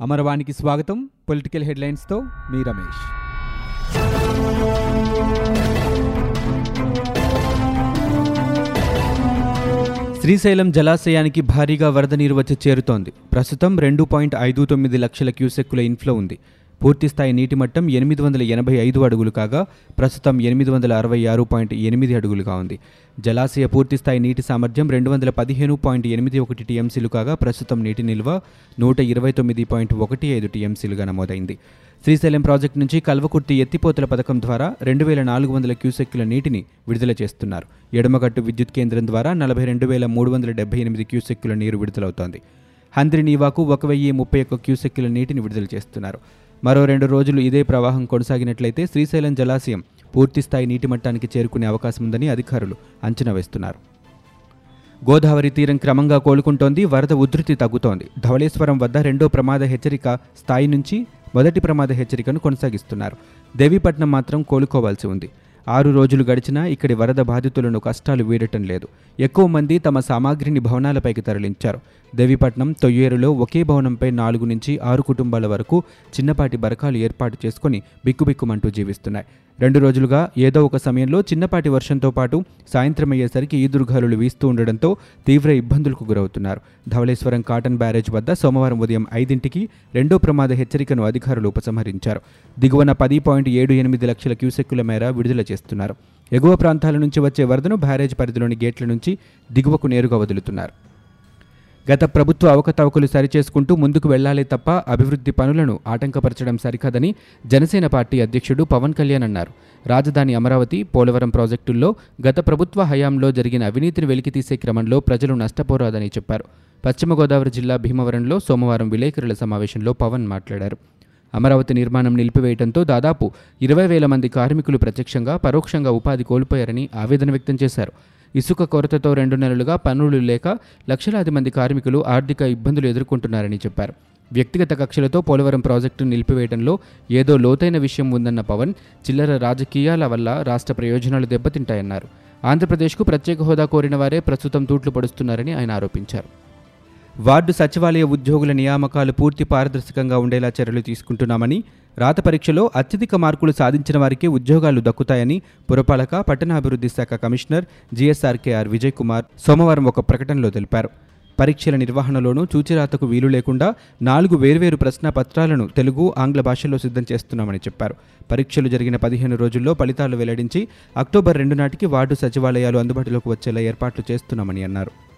అమరవాణికి స్వాగతం. పొలిటికల్ హెడ్లైన్స్తో మీ రమేష్. శ్రీశైలం జలాశయానికి భారీగా వరద నీరు వచ్చి చేరుతోంది. ప్రస్తుతం రెండు పాయింట్ ఐదు తొమ్మిది లక్షల క్యూసెక్కుల ఇన్ఫ్లో ఉంది. పూర్తిస్థాయి నీటి మట్టం ఎనిమిది వందల ఎనభై ఐదు అడుగులు కాగా ప్రస్తుతం ఎనిమిది వందల అరవై ఆరు పాయింట్ ఎనిమిది అడుగులుగా ఉంది. జలాశయ పూర్తిస్థాయి నీటి సామర్థ్యం రెండు వందల పదిహేను పాయింట్ ఎనిమిది ఒకటి టీఎంసీలు కాగా ప్రస్తుతం నీటి నిల్వ నూట ఇరవై తొమ్మిది పాయింట్ ఒకటి ఐదు టీఎంసీలుగా నమోదైంది. శ్రీశైలం ప్రాజెక్టు నుంచి కల్వకుర్తి ఎత్తిపోతల పథకం ద్వారా రెండు వేల నాలుగు వందల క్యూసెక్కుల నీటిని విడుదల చేస్తున్నారు. ఎడమగట్టు విద్యుత్ కేంద్రం ద్వారా నలభై రెండు వేల మూడు వందల డెబ్బై ఎనిమిది క్యూసెక్కుల నీరు విడుదలవుతోంది. హంద్రి నీవాకు ఒక వెయ్యి ముప్పై ఒక్క క్యూసెక్కుల నీటిని విడుదల చేస్తున్నారు. మరో రెండు రోజులు ఇదే ప్రవాహం కొనసాగినట్లయితే శ్రీశైలం జలాశయం పూర్తిస్థాయి నీటి మట్టానికి చేరుకునే అవకాశం ఉందని అధికారులు అంచనా వేస్తున్నారు. గోదావరి తీరం క్రమంగా కోలుకుంటోంది వరద ఉధృతి తగ్గుతోంది. ధవళేశ్వరం వద్ద రెండో ప్రమాద హెచ్చరిక స్థాయి నుంచి మొదటి ప్రమాద హెచ్చరికను కొనసాగిస్తున్నారు. దేవీపట్నం మాత్రం కోలుకోవాల్సి ఉంది. ఆరు రోజులు గడిచినా ఇక్కడి వరద బాధితులను కష్టాలు వీడటం లేదు. ఎక్కువ మంది తమ సామాగ్రిని భవనాలపైకి తరలించారు. దేవిపట్నం తొయ్యేరులో ఒకే భవనంపై నాలుగు నుంచి ఆరు కుటుంబాల వరకు చిన్నపాటి బరకాలు ఏర్పాటు చేసుకుని బిక్కుబిక్కుమంటూ జీవిస్తున్నాయి. రెండు రోజులుగా ఏదో ఒక సమయంలో చిన్నపాటి వర్షంతో పాటు సాయంత్రం అయ్యేసరికి ఈదురుగాలులు వీస్తూ ఉండడంతో తీవ్ర ఇబ్బందులకు గురవుతున్నారు. ధవళేశ్వరం కాటన్ బ్యారేజ్ వద్ద సోమవారం ఉదయం ఐదింటికి రెండో ప్రమాద హెచ్చరికను అధికారులు ఉపసంహరించారు. దిగువన పది పాయింట్ ఏడు ఎనిమిది లక్షల క్యూసెక్కుల మేర విడుదల చేస్తున్నారు. ఎగువ ప్రాంతాల నుంచి వచ్చే వరదను బ్యారేజ్ పరిధిలోని గేట్ల నుంచి దిగువకు నేరుగా వదులుతున్నారు. గత ప్రభుత్వ అవకతవకలు సరిచేసుకుంటూ ముందుకు వెళ్ళాలే తప్ప అభివృద్ధి పనులను ఆటంకపరచడం సరికాదని జనసేన పార్టీ అధ్యక్షుడు పవన్ కళ్యాణ్ అన్నారు. రాజధాని అమరావతి పోలవరం ప్రాజెక్టుల్లో గత ప్రభుత్వ హయాంలో జరిగిన అవినీతిని వెలికితీసే క్రమంలో ప్రజలు నష్టపోరాదని చెప్పారు. పశ్చిమ గోదావరి జిల్లా భీమవరంలో సోమవారం విలేకరుల సమావేశంలో పవన్ మాట్లాడారు. అమరావతి నిర్మాణం నిలిపివేయడంతో దాదాపు ఇరవై వేల మంది కార్మికులు ప్రత్యక్షంగా పరోక్షంగా ఉపాధి కోల్పోయారని ఆవేదన వ్యక్తం చేశారు. ఇసుక కొరతతో రెండు నెలలుగా పనులు లేక లక్షలాది మంది కార్మికులు ఆర్థిక ఇబ్బందులు ఎదుర్కొంటున్నారని చెప్పారు. వ్యక్తిగత కక్షలతో పోలవరం ప్రాజెక్టు నిలిపివేయడంలో ఏదో లోతైన విషయం ఉందన్న పవన్ చిల్లర రాజకీయాల వల్ల రాష్ట్ర ప్రయోజనాలు దెబ్బతింటాయన్నారు. ఆంధ్రప్రదేశ్కు ప్రత్యేక హోదా కోరిన వారే ప్రస్తుతం తూట్లు పడుస్తున్నారని ఆయన ఆరోపించారు. వార్డు సచివాలయ ఉద్యోగుల నియామకాలు పూర్తి పారదర్శకంగా ఉండేలా చర్యలు తీసుకుంటున్నామని రాత పరీక్షలో అత్యధిక మార్కులు సాధించిన వారికే ఉద్యోగాలు దక్కుతాయని పురపాలక పట్టణాభివృద్ధి శాఖ కమిషనర్ జిఎస్ఆర్కేఆర్ విజయ్ కుమార్ సోమవారం ఒక ప్రకటనలో తెలిపారు. పరీక్షల నిర్వహణలోనూ చూచిరాతకు వీలు లేకుండా నాలుగు వేర్వేరు ప్రశ్న పత్రాలను తెలుగు ఆంగ్ల భాషల్లో సిద్ధం చేస్తున్నామని చెప్పారు. పరీక్షలు జరిగిన పదిహేను రోజుల్లో ఫలితాలు వెల్లడించి అక్టోబర్ రెండు నాటికి వార్డు సచివాలయాలు అందుబాటులోకి వచ్చేలా ఏర్పాట్లు చేస్తున్నామని అన్నారు.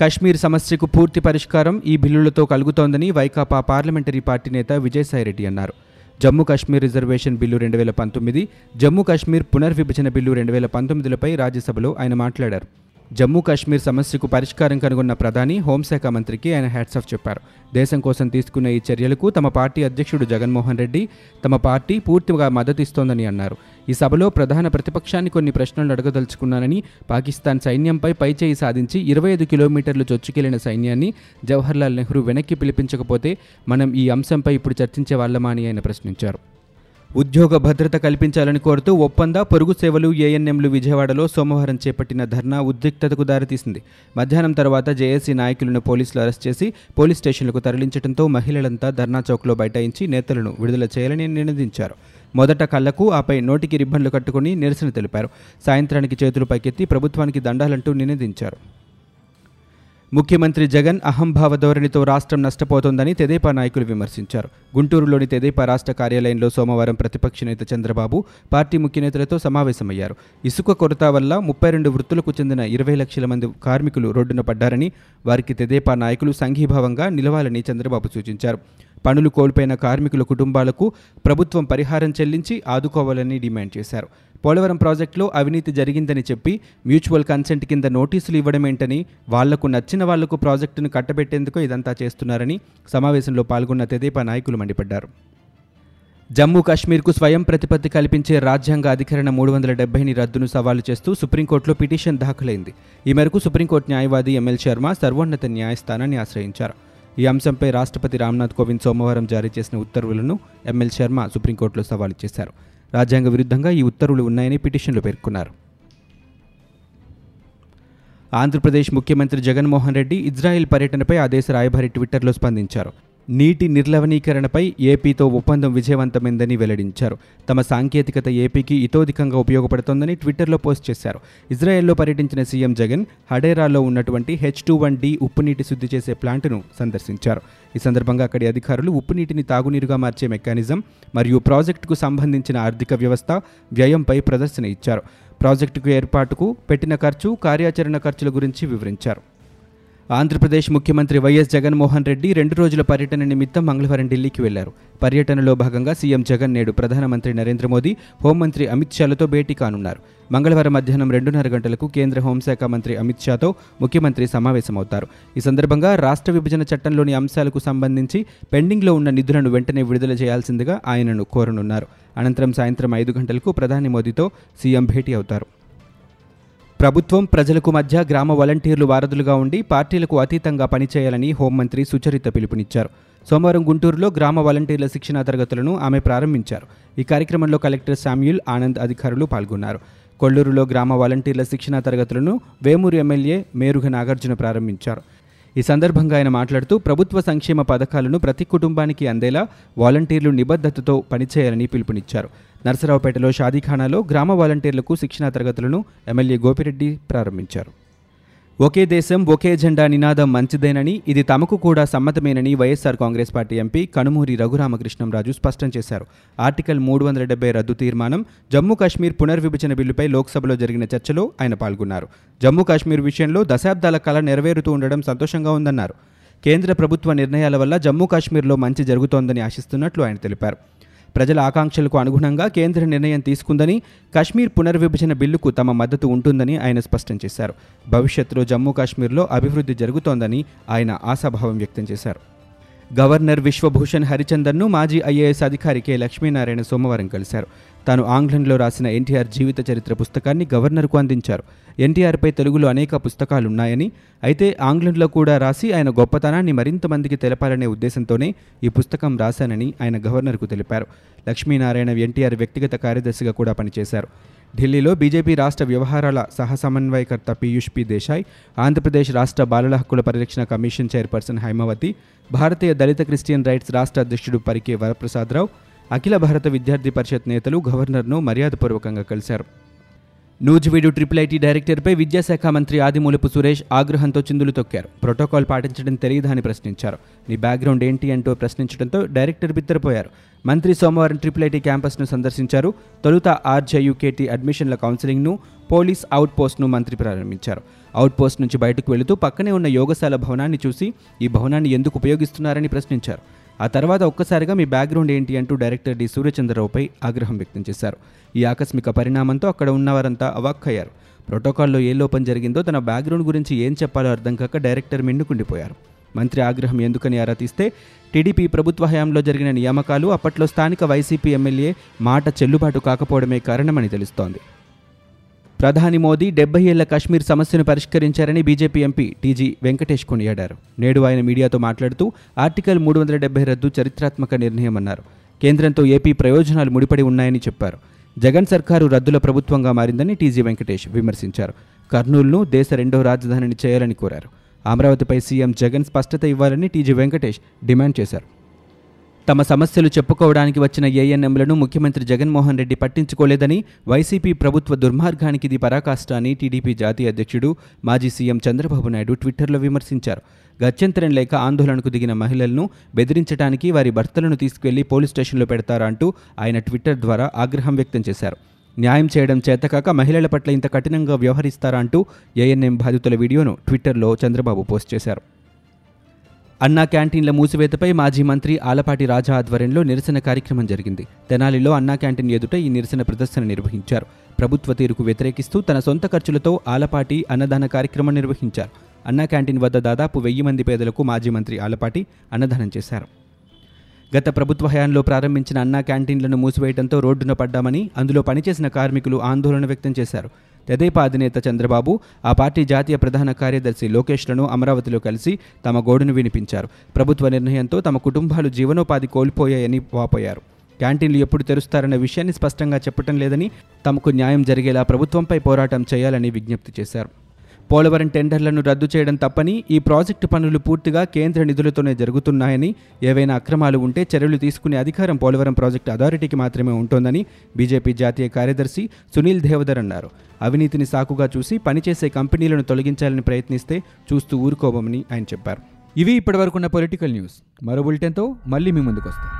కశ్మీర్ సమస్యకు పూర్తి పరిష్కారం ఈ బిల్లులతో కలుగుతోందని వైకాపా పార్లమెంటరీ పార్టీ నేత విజయసాయిరెడ్డి అన్నారు. జమ్మూ కాశ్మీర్ రిజర్వేషన్ బిల్లు రెండు వేల పంతొమ్మిది జమ్మూ కాశ్మీర్ పునర్విభజన బిల్లు రెండు వేల పంతొమ్మిదిలపై రాజ్యసభలో ఆయన మాట్లాడారు. జమ్మూ కాశ్మీర్ సమస్యకు పరిష్కారం కనుగొన్న ప్రధాని హోంశాఖ మంత్రికి ఆయన హ్యాట్సాఫ్ చెప్పారు. దేశం కోసం తీసుకున్న ఈ చర్యలకు తమ పార్టీ అధ్యక్షుడు జగన్మోహన్ రెడ్డి తమ పార్టీ పూర్తిగా మద్దతిస్తోందని అన్నారు. ఈ సభలో ప్రధాన ప్రతిపక్షాన్ని కొన్ని ప్రశ్నలు అడగదలుచుకున్నానని పాకిస్తాన్ సైన్యంపై పైచేయి సాధించి ఇరవై ఐదు కిలోమీటర్లు చొచ్చుకెళ్ళిన సైన్యాన్ని జవహర్లాల్ నెహ్రూ వెనక్కి పిలిపించకపోతే మనం ఈ అంశంపై ఇప్పుడు చర్చించే వాళ్ళమా అని ఆయన ప్రశ్నించారు. ఉద్యోగ భద్రత కల్పించాలని కోరుతూ ఒప్పంద పొరుగు సేవలు ఏఎన్ఎంలు విజయవాడలో సోమవారం చేపట్టిన ధర్నా ఉద్రిక్తతకు దారితీసింది. మధ్యాహ్నం తర్వాత జేఏసీ నాయకులను పోలీసులు అరెస్ట్ చేసి పోలీస్ స్టేషన్లకు తరలించడంతో మహిళలంతా ధర్నా చౌక్లో బైఠాయించి నేతలను విడుదల చేయాలని నినదించారు మొదట కళ్ళకు ఆపై నోటికి రిబ్బన్లు కట్టుకుని నిరసన తెలిపారు. సాయంత్రానికి చేతులు పైకెత్తి ప్రభుత్వానికి దండాలంటూ నినదించారు. ముఖ్యమంత్రి జగన్ అహంభావ ధోరణితో రాష్ట్రం నష్టపోతోందని తెదేపా నాయకులు విమర్శించారు. గుంటూరులోని తెదేపా రాష్ట్ర కార్యాలయంలో సోమవారం ప్రతిపక్ష నేత చంద్రబాబు పార్టీ ముఖ్యనేతలతో సమావేశమయ్యారు. ఇసుక కొరత వల్ల ముప్పై రెండు వృత్తులకు చెందిన ఇరవై లక్షల మంది కార్మికులు రోడ్డున పడ్డారని వారికి తెదేపా నాయకులు సంఘీభావంగా నిలవాలని చంద్రబాబు సూచించారు. పనులు కోల్పోయిన కార్మికుల కుటుంబాలకు ప్రభుత్వం పరిహారం చెల్లించి ఆదుకోవాలని డిమాండ్ చేశారు. పోలవరం ప్రాజెక్టులో అవినీతి జరిగిందని చెప్పి మ్యూచువల్ కన్సెంట్ కింద నోటీసులు ఇవ్వడమేంటని వాళ్ళకు నచ్చిన వాళ్ళకు ప్రాజెక్టును కట్టబెట్టేందుకు ఇదంతా చేస్తున్నారని సమావేశంలో పాల్గొన్న తెదేపా నాయకులు మండిపడ్డారు. జమ్మూ కాశ్మీర్కు స్వయం ప్రతిపత్తి కల్పించే రాజ్యాంగ అధికరణ మూడు వందల డెబ్బైని రద్దును సవాలు చేస్తూ సుప్రీంకోర్టులో పిటిషన్ దాఖలైంది. ఈ మేరకు సుప్రీంకోర్టు న్యాయవాది ఎంఎల్ శర్మ సర్వోన్నత న్యాయస్థానాన్ని ఆశ్రయించారు. ఈ అంశంపై రాష్ట్రపతి రామ్నాథ్ కోవింద్ సోమవారం జారీ చేసిన ఉత్తర్వులను ఎంఎల్ శర్మ సుప్రీంకోర్టులో సవాలు చేశారు. రాజ్యాంగ విరుద్ధంగా ఈ ఉత్తర్వులు ఉన్నాయని పిటిషన్లో పేర్కొన్నారు. ఆంధ్రప్రదేశ్ ముఖ్యమంత్రి జగన్మోహన్ రెడ్డి ఇజ్రాయెల్ పర్యటనపై ఆ దేశ రాయబారి ట్విట్టర్లో స్పందించారు. నీటి నిర్లవణీకరణపై ఏపీతో ఒప్పందం విజయవంతమైందని వెల్లడించారు. తమ సాంకేతికత ఏపీకి ఇతోధికంగా ఉపయోగపడుతోందని ట్విట్టర్లో పోస్ట్ చేశారు. ఇజ్రాయెల్లో పర్యటించిన సీఎం జగన్ హడేరాలో ఉన్నటువంటి హెచ్ టూ వన్ డి ఉప్పునీటి శుద్ధి చేసే ప్లాంటును సందర్శించారు. ఈ సందర్భంగా అక్కడి అధికారులు ఉప్పునీటిని తాగునీరుగా మార్చే మెకానిజం మరియు ప్రాజెక్టుకు సంబంధించిన ఆర్థిక వ్యవస్థ వ్యయంపై ప్రదర్శన ఇచ్చారు. ప్రాజెక్టుకు ఏర్పాటుకు పెట్టిన ఖర్చు కార్యాచరణ ఖర్చుల గురించి వివరించారు. ఆంధ్రప్రదేశ్ ముఖ్యమంత్రి వైఎస్ జగన్మోహన్ రెడ్డి రెండు రోజుల పర్యటన నిమిత్తం మంగళవారం ఢిల్లీకి వెళ్ళారు. పర్యటనలో భాగంగా సీఎం జగన్ నేడు ప్రధానమంత్రి నరేంద్ర మోదీ హోంమంత్రి అమిత్ షాలతో భేటీ కానున్నారు. మంగళవారం మధ్యాహ్నం రెండున్నర గంటలకు కేంద్ర హోంశాఖ మంత్రి అమిత్ షాతో ముఖ్యమంత్రి సమావేశమవుతారు. ఈ సందర్భంగా రాష్ట్ర విభజన చట్టంలోని అంశాలకు సంబంధించి పెండింగ్లో ఉన్న నిధులను వెంటనే విడుదల చేయాల్సిందిగా ఆయనను కోరనున్నారు. అనంతరం సాయంత్రం ఐదు గంటలకు ప్రధాని మోదీతో సీఎం భేటీ అవుతారు. ప్రభుత్వం ప్రజలకు మధ్య గ్రామ వాలంటీర్లు వారధులుగా ఉండి పార్టీలకు అతీతంగా పనిచేయాలని హోంమంత్రి సుచరిత పిలుపునిచ్చారు. సోమవారం గుంటూరులో గ్రామ వాలంటీర్ల శిక్షణా తరగతులను ఆమె ప్రారంభించారు. ఈ కార్యక్రమంలో కలెక్టర్ శామ్యూల్ ఆనంద్ అధికారులు పాల్గొన్నారు. కొల్లూరులో గ్రామ వాలంటీర్ల శిక్షణా తరగతులను వేమూరు ఎమ్మెల్యే మేరుగ నాగార్జున ప్రారంభించారు. ఈ సందర్భంగా ఆయన మాట్లాడుతూ ప్రభుత్వ సంక్షేమ పథకాలను ప్రతి కుటుంబానికి అందేలా వాలంటీర్లు నిబద్ధతతో పనిచేయాలని పిలుపునిచ్చారు. నర్సరావుపేటలో షాదీఖానాలో గ్రామ వాలంటీర్లకు శిక్షణా తరగతులను ఎమ్మెల్యే గోపిరెడ్డి ప్రారంభించారు. ఒకే దేశం ఒకే జెండా నినాదం మంచిదేనని ఇది తమకు కూడా సమ్మతమేనని YSR Congress party MP Kanumuri Raghuramakrishnamraju స్పష్టం చేశారు. ఆర్టికల్ మూడు వందల డెబ్బై రద్దు తీర్మానం జమ్మూ కాశ్మీర్ పునర్విభజన బిల్లుపై లోక్సభలో జరిగిన చర్చలో ఆయన పాల్గొన్నారు. జమ్మూ కాశ్మీర్ విషయంలో దశాబ్దాల కళ నెరవేరుతూ ఉండడం సంతోషంగా ఉందన్నారు. కేంద్ర ప్రభుత్వ నిర్ణయాల వల్ల జమ్మూ కాశ్మీర్లో మంచి జరుగుతోందని ఆశిస్తున్నట్లు ఆయన తెలిపారు. ప్రజల ఆకాంక్షలకు అనుగుణంగా కేంద్ర నిర్ణయం తీసుకుందని కాశ్మీర్ పునర్విభజన బిల్లుకు తమ మద్దతు ఉంటుందని ఆయన స్పష్టం చేశారు. భవిష్యత్తులో జమ్మూ కాశ్మీర్లో అభివృద్ధి జరుగుతోందని ఆయన ఆశాభావం వ్యక్తం చేశారు. గవర్నర్ విశ్వభూషణ్ హరిచందన్ను మాజీ ఐఏఎస్ అధికారి కె లక్ష్మీనారాయణ సోమవారం కలిశారు. తాను ఆంగ్లంలో రాసిన ఎన్టీఆర్ జీవిత చరిత్ర పుస్తకాన్ని గవర్నర్కు అందించారు. ఎన్టీఆర్పై తెలుగులో అనేక పుస్తకాలున్నాయని అయితే ఆంగ్లంలో కూడా రాసి ఆయన గొప్పతనాన్ని మరింత మందికి తెలపాలనే ఉద్దేశంతోనే ఈ పుస్తకం రాశానని ఆయన గవర్నర్కు తెలిపారు. లక్ష్మీనారాయణ ఎన్టీఆర్ వ్యక్తిగత కార్యదర్శిగా కూడా పనిచేశారు. ఢిల్లీలో బీజేపీ రాష్ట్ర వ్యవహారాల సహ సమన్వయకర్త పీయూష్ పి దేశాయ్ ఆంధ్రప్రదేశ్ రాష్ట్ర బాలల హక్కుల పరిరక్షణ కమిషన్ చైర్పర్సన్ హైమావతి భారతీయ దళిత క్రిస్టియన్ రైట్స్ రాష్ట్ర అధ్యక్షుడు పరికే వరప్రసాదరావు అఖిల భారత విద్యార్థి పరిషత్ నేతలు గవర్నర్ను మర్యాదపూర్వకంగా కలిశారు. నూజివీడు ట్రిపుల్ ఐటీ డైరెక్టర్పై విద్యాశాఖ మంత్రి ఆదిమూలపు సురేష్ ఆగ్రహంతో చిందులు తొక్కారు. ప్రోటోకాల్ పాటించడం తెలియదా అని ప్రశ్నించారు. నీ బ్యాక్గ్రౌండ్ ఏంటి అంటూ ప్రశ్నించడంతో డైరెక్టర్ బిత్తరపోయారు. మంత్రి సోమవారం ట్రిపుల్ ఐటీ క్యాంపస్ను సందర్శించారు. తొలుత ఆర్జేయుకేటీ అడ్మిషన్ల కౌన్సిలింగ్ను పోలీస్ అవుట్ పోస్ట్ను మంత్రి ప్రారంభించారు. అవుట్ పోస్ట్ నుంచి బయటకు వెళుతూ పక్కనే ఉన్న యోగశాల భవనాన్ని చూసి ఈ భవనాన్ని ఎందుకు ఉపయోగిస్తున్నారని ప్రశ్నించారు. ఆ తర్వాత ఒక్కసారిగా మీ బ్యాక్గ్రౌండ్ ఏంటి అంటూ డైరెక్టర్ డి సూర్యచంద్రరావుపై ఆగ్రహం వ్యక్తం చేశారు. ఈ ఆకస్మిక పరిణామంతో అక్కడ ఉన్నవారంతా అవాక్కయ్యారు. ప్రోటోకాల్లో ఏ లోపం జరిగిందో తన బ్యాక్గ్రౌండ్ గురించి ఏం చెప్పాలో అర్థం కాక డైరెక్టర్ మిన్నుకుండిపోయారు. మంత్రి ఆగ్రహం ఎందుకని ఆరా తీస్తే టీడీపీ ప్రభుత్వ హయాంలో జరిగిన నియామకాలు అప్పట్లో స్థానిక వైసీపీ ఎమ్మెల్యే మాట చెల్లుబాటు కాకపోవడమే కారణమని తెలుస్తోంది. ప్రధాని మోదీ డెబ్బై ఏళ్ళ కాశ్మీర్ సమస్యను పరిష్కరించారని బీజేపీ ఎంపీ టీజీ వెంకటేష్ కొనియాడారు. నేడు ఆయన మీడియాతో మాట్లాడుతూ ఆర్టికల్ మూడు వందల డెబ్బై రద్దు చరిత్రాత్మక నిర్ణయమన్నారు. కేంద్రంతో ఏపీ ప్రయోజనాలు ముడిపడి ఉన్నాయని చెప్పారు. జగన్ సర్కారు రద్దుల ప్రభుత్వంగా మారిందని టీజీ వెంకటేష్ విమర్శించారు. కర్నూలును దేశ రెండో రాజధానిని చేయాలని కోరారు. అమరావతిపై సీఎం జగన్ స్పష్టత ఇవ్వాలని టీజీ వెంకటేష్ డిమాండ్ చేశారు. తమ సమస్యలు చెప్పుకోవడానికి వచ్చిన ఏఎన్ఎంలను ముఖ్యమంత్రి జగన్మోహన్ రెడ్డి పట్టించుకోలేదని వైసీపీ ప్రభుత్వ దుర్మార్గానికి ఇది పరాకాష్ట అని టీడీపీ జాతీయ అధ్యక్షుడు మాజీ సీఎం చంద్రబాబు నాయుడు ట్విట్టర్లో విమర్శించారు. గత్యంతరం లేక ఆందోళనకు దిగిన మహిళలను బెదిరించడానికి వారి భర్తలను తీసుకెళ్ళి పోలీస్ స్టేషన్లో పెడతారా అంటూ ఆయన ట్విట్టర్ ద్వారా ఆగ్రహం వ్యక్తం చేశారు. న్యాయం చేయడం చేతకాక మహిళల పట్ల ఇంత కఠినంగా వ్యవహరిస్తారా అంటూ ఏఎన్ఎం బాధితుల వీడియోను ట్విట్టర్లో చంద్రబాబు పోస్ట్ చేశారు. అన్నా క్యాంటీన్ల మూసివేతపై మాజీ మంత్రి ఆలపాటి రాజా ఆధ్వర్యంలో నిరసన కార్యక్రమం జరిగింది. తెనాలిలో అన్నా క్యాంటీన్ ఎదుట ఈ నిరసన ప్రదర్శన నిర్వహించారు. ప్రభుత్వ తీరుకు వ్యతిరేకిస్తూ తన సొంత ఖర్చులతో ఆలపాటి అన్నదాన కార్యక్రమం నిర్వహించారు. అన్నా క్యాంటీన్ వద్ద దాదాపు వెయ్యి మంది పేదలకు మాజీ మంత్రి ఆలపాటి అన్నదానం చేశారు. గత ప్రభుత్వ హయాంలో ప్రారంభించిన అన్నా క్యాంటీన్లను మూసివేయడంతో రోడ్డున పడ్డామని అందులో పనిచేసిన కార్మికులు ఆందోళన వ్యక్తం చేశారు. తెదేపా అధినేత చంద్రబాబు ఆ పార్టీ జాతీయ ప్రధాన కార్యదర్శి లోకేష్లను అమరావతిలో కలిసి తమ గోడును వినిపించారు. ప్రభుత్వ నిర్ణయంతో తమ కుటుంబాలు జీవనోపాధి కోల్పోయాయని వాపోయారు. క్యాంటీన్లు ఎప్పుడు తెరుస్తారన్న విషయాన్ని స్పష్టంగా చెప్పటం లేదని తమకు న్యాయం జరిగేలా ప్రభుత్వంపై పోరాటం చేయాలని విజ్ఞప్తి చేశారు. పోలవరం టెండర్లను రద్దు చేయడం తప్పని ఈ ప్రాజెక్టు పనులు పూర్తిగా కేంద్ర నిధులతోనే జరుగుతున్నాయని ఏవైనా అక్రమాలు ఉంటే చర్యలు తీసుకునే అధికారం పోలవరం ప్రాజెక్టు అథారిటీకి మాత్రమే ఉంటోందని బీజేపీ జాతీయ కార్యదర్శి సునీల్ దేవదర్ అన్నారు. అవినీతిని సాకుగా చూసి పనిచేసే కంపెనీలను తొలగించాలని ప్రయత్నిస్తే చూస్తూ ఊరుకోవమని ఆయన చెప్పారు. ఇవి ఇప్పటివరకున్న పొలిటికల్ న్యూస్. మరో బులెటిన్తో మళ్ళీ మీ ముందుకు వస్తాం.